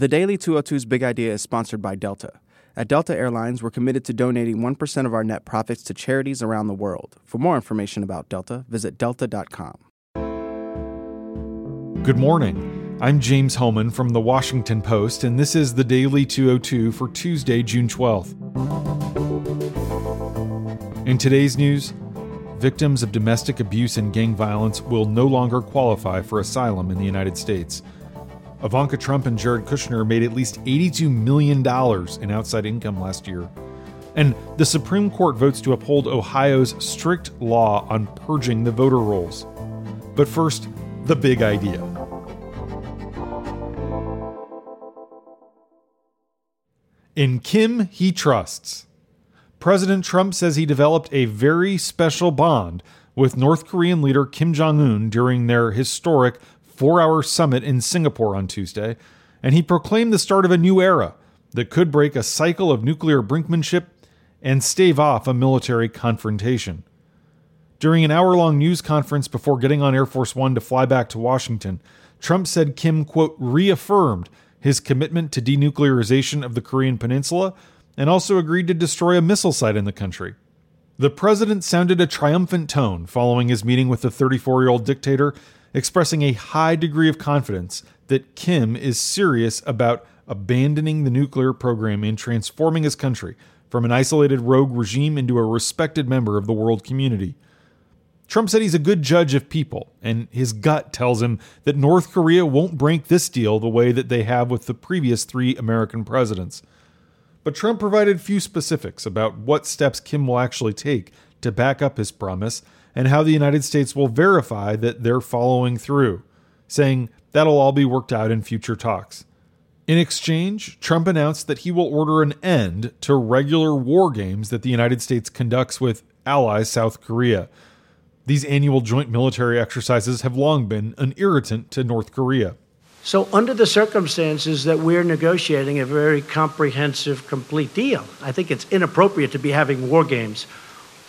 The Daily 202's Big Idea is sponsored by Delta. At Delta Airlines, we're committed to donating 1% of our net profits to charities around the world. For more information about Delta, visit delta.com. Good morning. I'm James Hohmann from The Washington Post, and this is the Daily 202 for Tuesday, June 12th. In today's news, victims of domestic abuse and gang violence will no longer qualify for asylum in the United States. Ivanka Trump and Jared Kushner made at least $82 million in outside income last year. And the Supreme Court votes to uphold Ohio's strict law on purging the voter rolls. But first, the big idea. In Kim, he trusts. President Trump says he developed a very special bond with North Korean leader Kim Jong un during their historic four hour summit in Singapore on Tuesday, and he proclaimed the start of a new era that could break a cycle of nuclear brinkmanship and stave off a military confrontation. During an hour long news conference before getting on Air Force One to fly back to Washington, Trump said Kim, quote, reaffirmed his commitment to denuclearization of the Korean Peninsula and also agreed to destroy a missile site in the country. The president sounded a triumphant tone following his meeting with the 34 year old dictator expressing a high degree of confidence that Kim is serious about abandoning the nuclear program and transforming his country from an isolated rogue regime into a respected member of the world community. Trump said he's a good judge of people, and his gut tells him that North Korea won't break this deal the way that they have with the previous three American presidents. But Trump provided few specifics about what steps Kim will actually take to back up his promise and how the United States will verify that they're following through, saying that'll all be worked out in future talks. In exchange, Trump announced that he will order an end to regular war games that the United States conducts with allies South Korea. These annual joint military exercises have long been an irritant to North Korea. So, under the circumstances that we're negotiating a very comprehensive, complete deal, I think it's inappropriate to be having war games.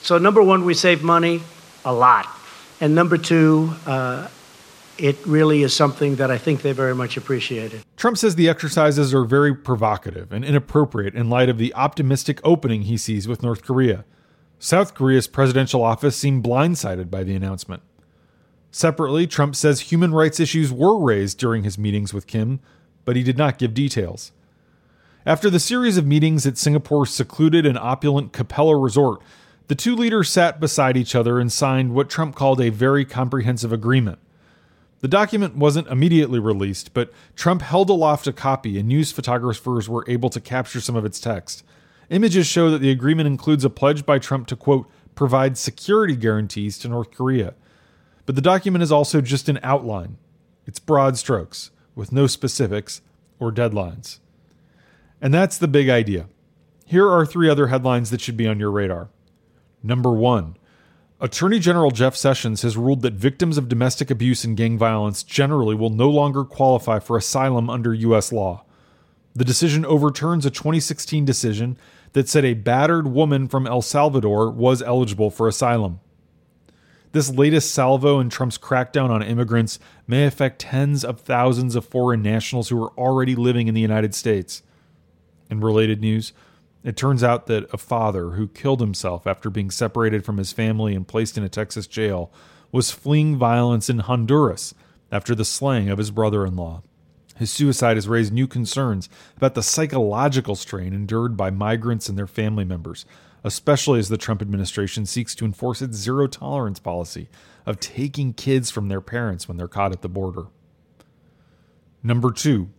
So, number one, we save money a lot. And number two, uh, it really is something that I think they very much appreciated. Trump says the exercises are very provocative and inappropriate in light of the optimistic opening he sees with North Korea. South Korea's presidential office seemed blindsided by the announcement. Separately, Trump says human rights issues were raised during his meetings with Kim, but he did not give details. After the series of meetings at Singapore's secluded and opulent Capella Resort, the two leaders sat beside each other and signed what Trump called a very comprehensive agreement. The document wasn't immediately released, but Trump held aloft a copy and news photographers were able to capture some of its text. Images show that the agreement includes a pledge by Trump to, quote, provide security guarantees to North Korea. But the document is also just an outline. It's broad strokes, with no specifics or deadlines. And that's the big idea. Here are three other headlines that should be on your radar. Number one, Attorney General Jeff Sessions has ruled that victims of domestic abuse and gang violence generally will no longer qualify for asylum under U.S. law. The decision overturns a 2016 decision that said a battered woman from El Salvador was eligible for asylum. This latest salvo in Trump's crackdown on immigrants may affect tens of thousands of foreign nationals who are already living in the United States. In related news, it turns out that a father who killed himself after being separated from his family and placed in a Texas jail was fleeing violence in Honduras after the slaying of his brother in law. His suicide has raised new concerns about the psychological strain endured by migrants and their family members, especially as the Trump administration seeks to enforce its zero tolerance policy of taking kids from their parents when they're caught at the border. Number two,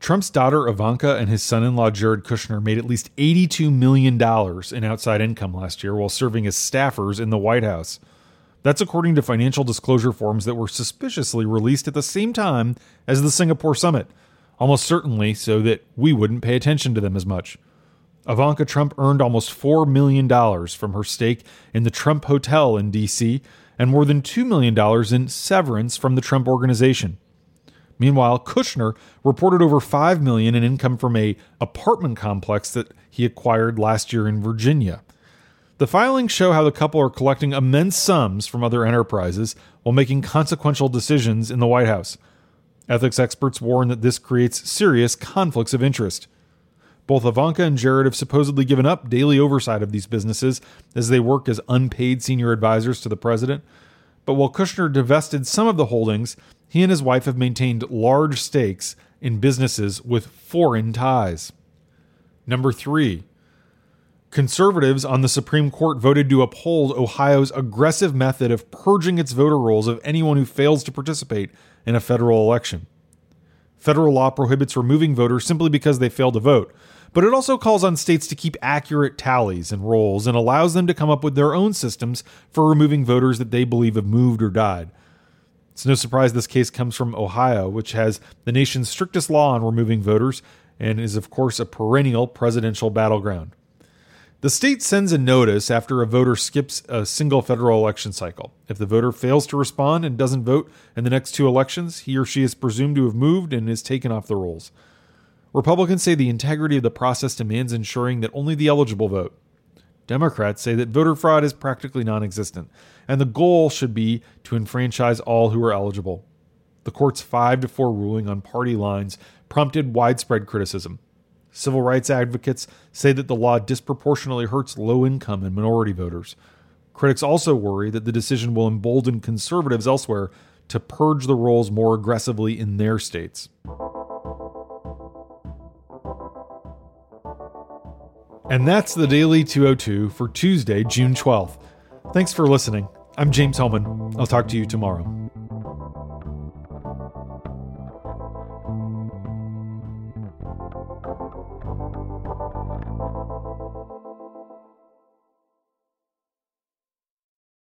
Trump's daughter Ivanka and his son in law Jared Kushner made at least $82 million in outside income last year while serving as staffers in the White House. That's according to financial disclosure forms that were suspiciously released at the same time as the Singapore summit, almost certainly so that we wouldn't pay attention to them as much. Ivanka Trump earned almost $4 million from her stake in the Trump Hotel in D.C. and more than $2 million in severance from the Trump Organization. Meanwhile, Kushner reported over 5 million in income from a apartment complex that he acquired last year in Virginia. The filings show how the couple are collecting immense sums from other enterprises while making consequential decisions in the White House. Ethics experts warn that this creates serious conflicts of interest. Both Ivanka and Jared have supposedly given up daily oversight of these businesses as they work as unpaid senior advisors to the president. But while Kushner divested some of the holdings, he and his wife have maintained large stakes in businesses with foreign ties. Number three, conservatives on the Supreme Court voted to uphold Ohio's aggressive method of purging its voter rolls of anyone who fails to participate in a federal election. Federal law prohibits removing voters simply because they fail to vote, but it also calls on states to keep accurate tallies and rolls and allows them to come up with their own systems for removing voters that they believe have moved or died. It's no surprise this case comes from Ohio, which has the nation's strictest law on removing voters and is, of course, a perennial presidential battleground. The state sends a notice after a voter skips a single federal election cycle. If the voter fails to respond and doesn't vote in the next two elections, he or she is presumed to have moved and is taken off the rolls. Republicans say the integrity of the process demands ensuring that only the eligible vote. Democrats say that voter fraud is practically non existent, and the goal should be to enfranchise all who are eligible. The court's 5 to 4 ruling on party lines prompted widespread criticism. Civil rights advocates say that the law disproportionately hurts low income and minority voters. Critics also worry that the decision will embolden conservatives elsewhere to purge the rolls more aggressively in their states. And that's the Daily 202 for Tuesday, June 12th. Thanks for listening. I'm James Hohmann. I'll talk to you tomorrow.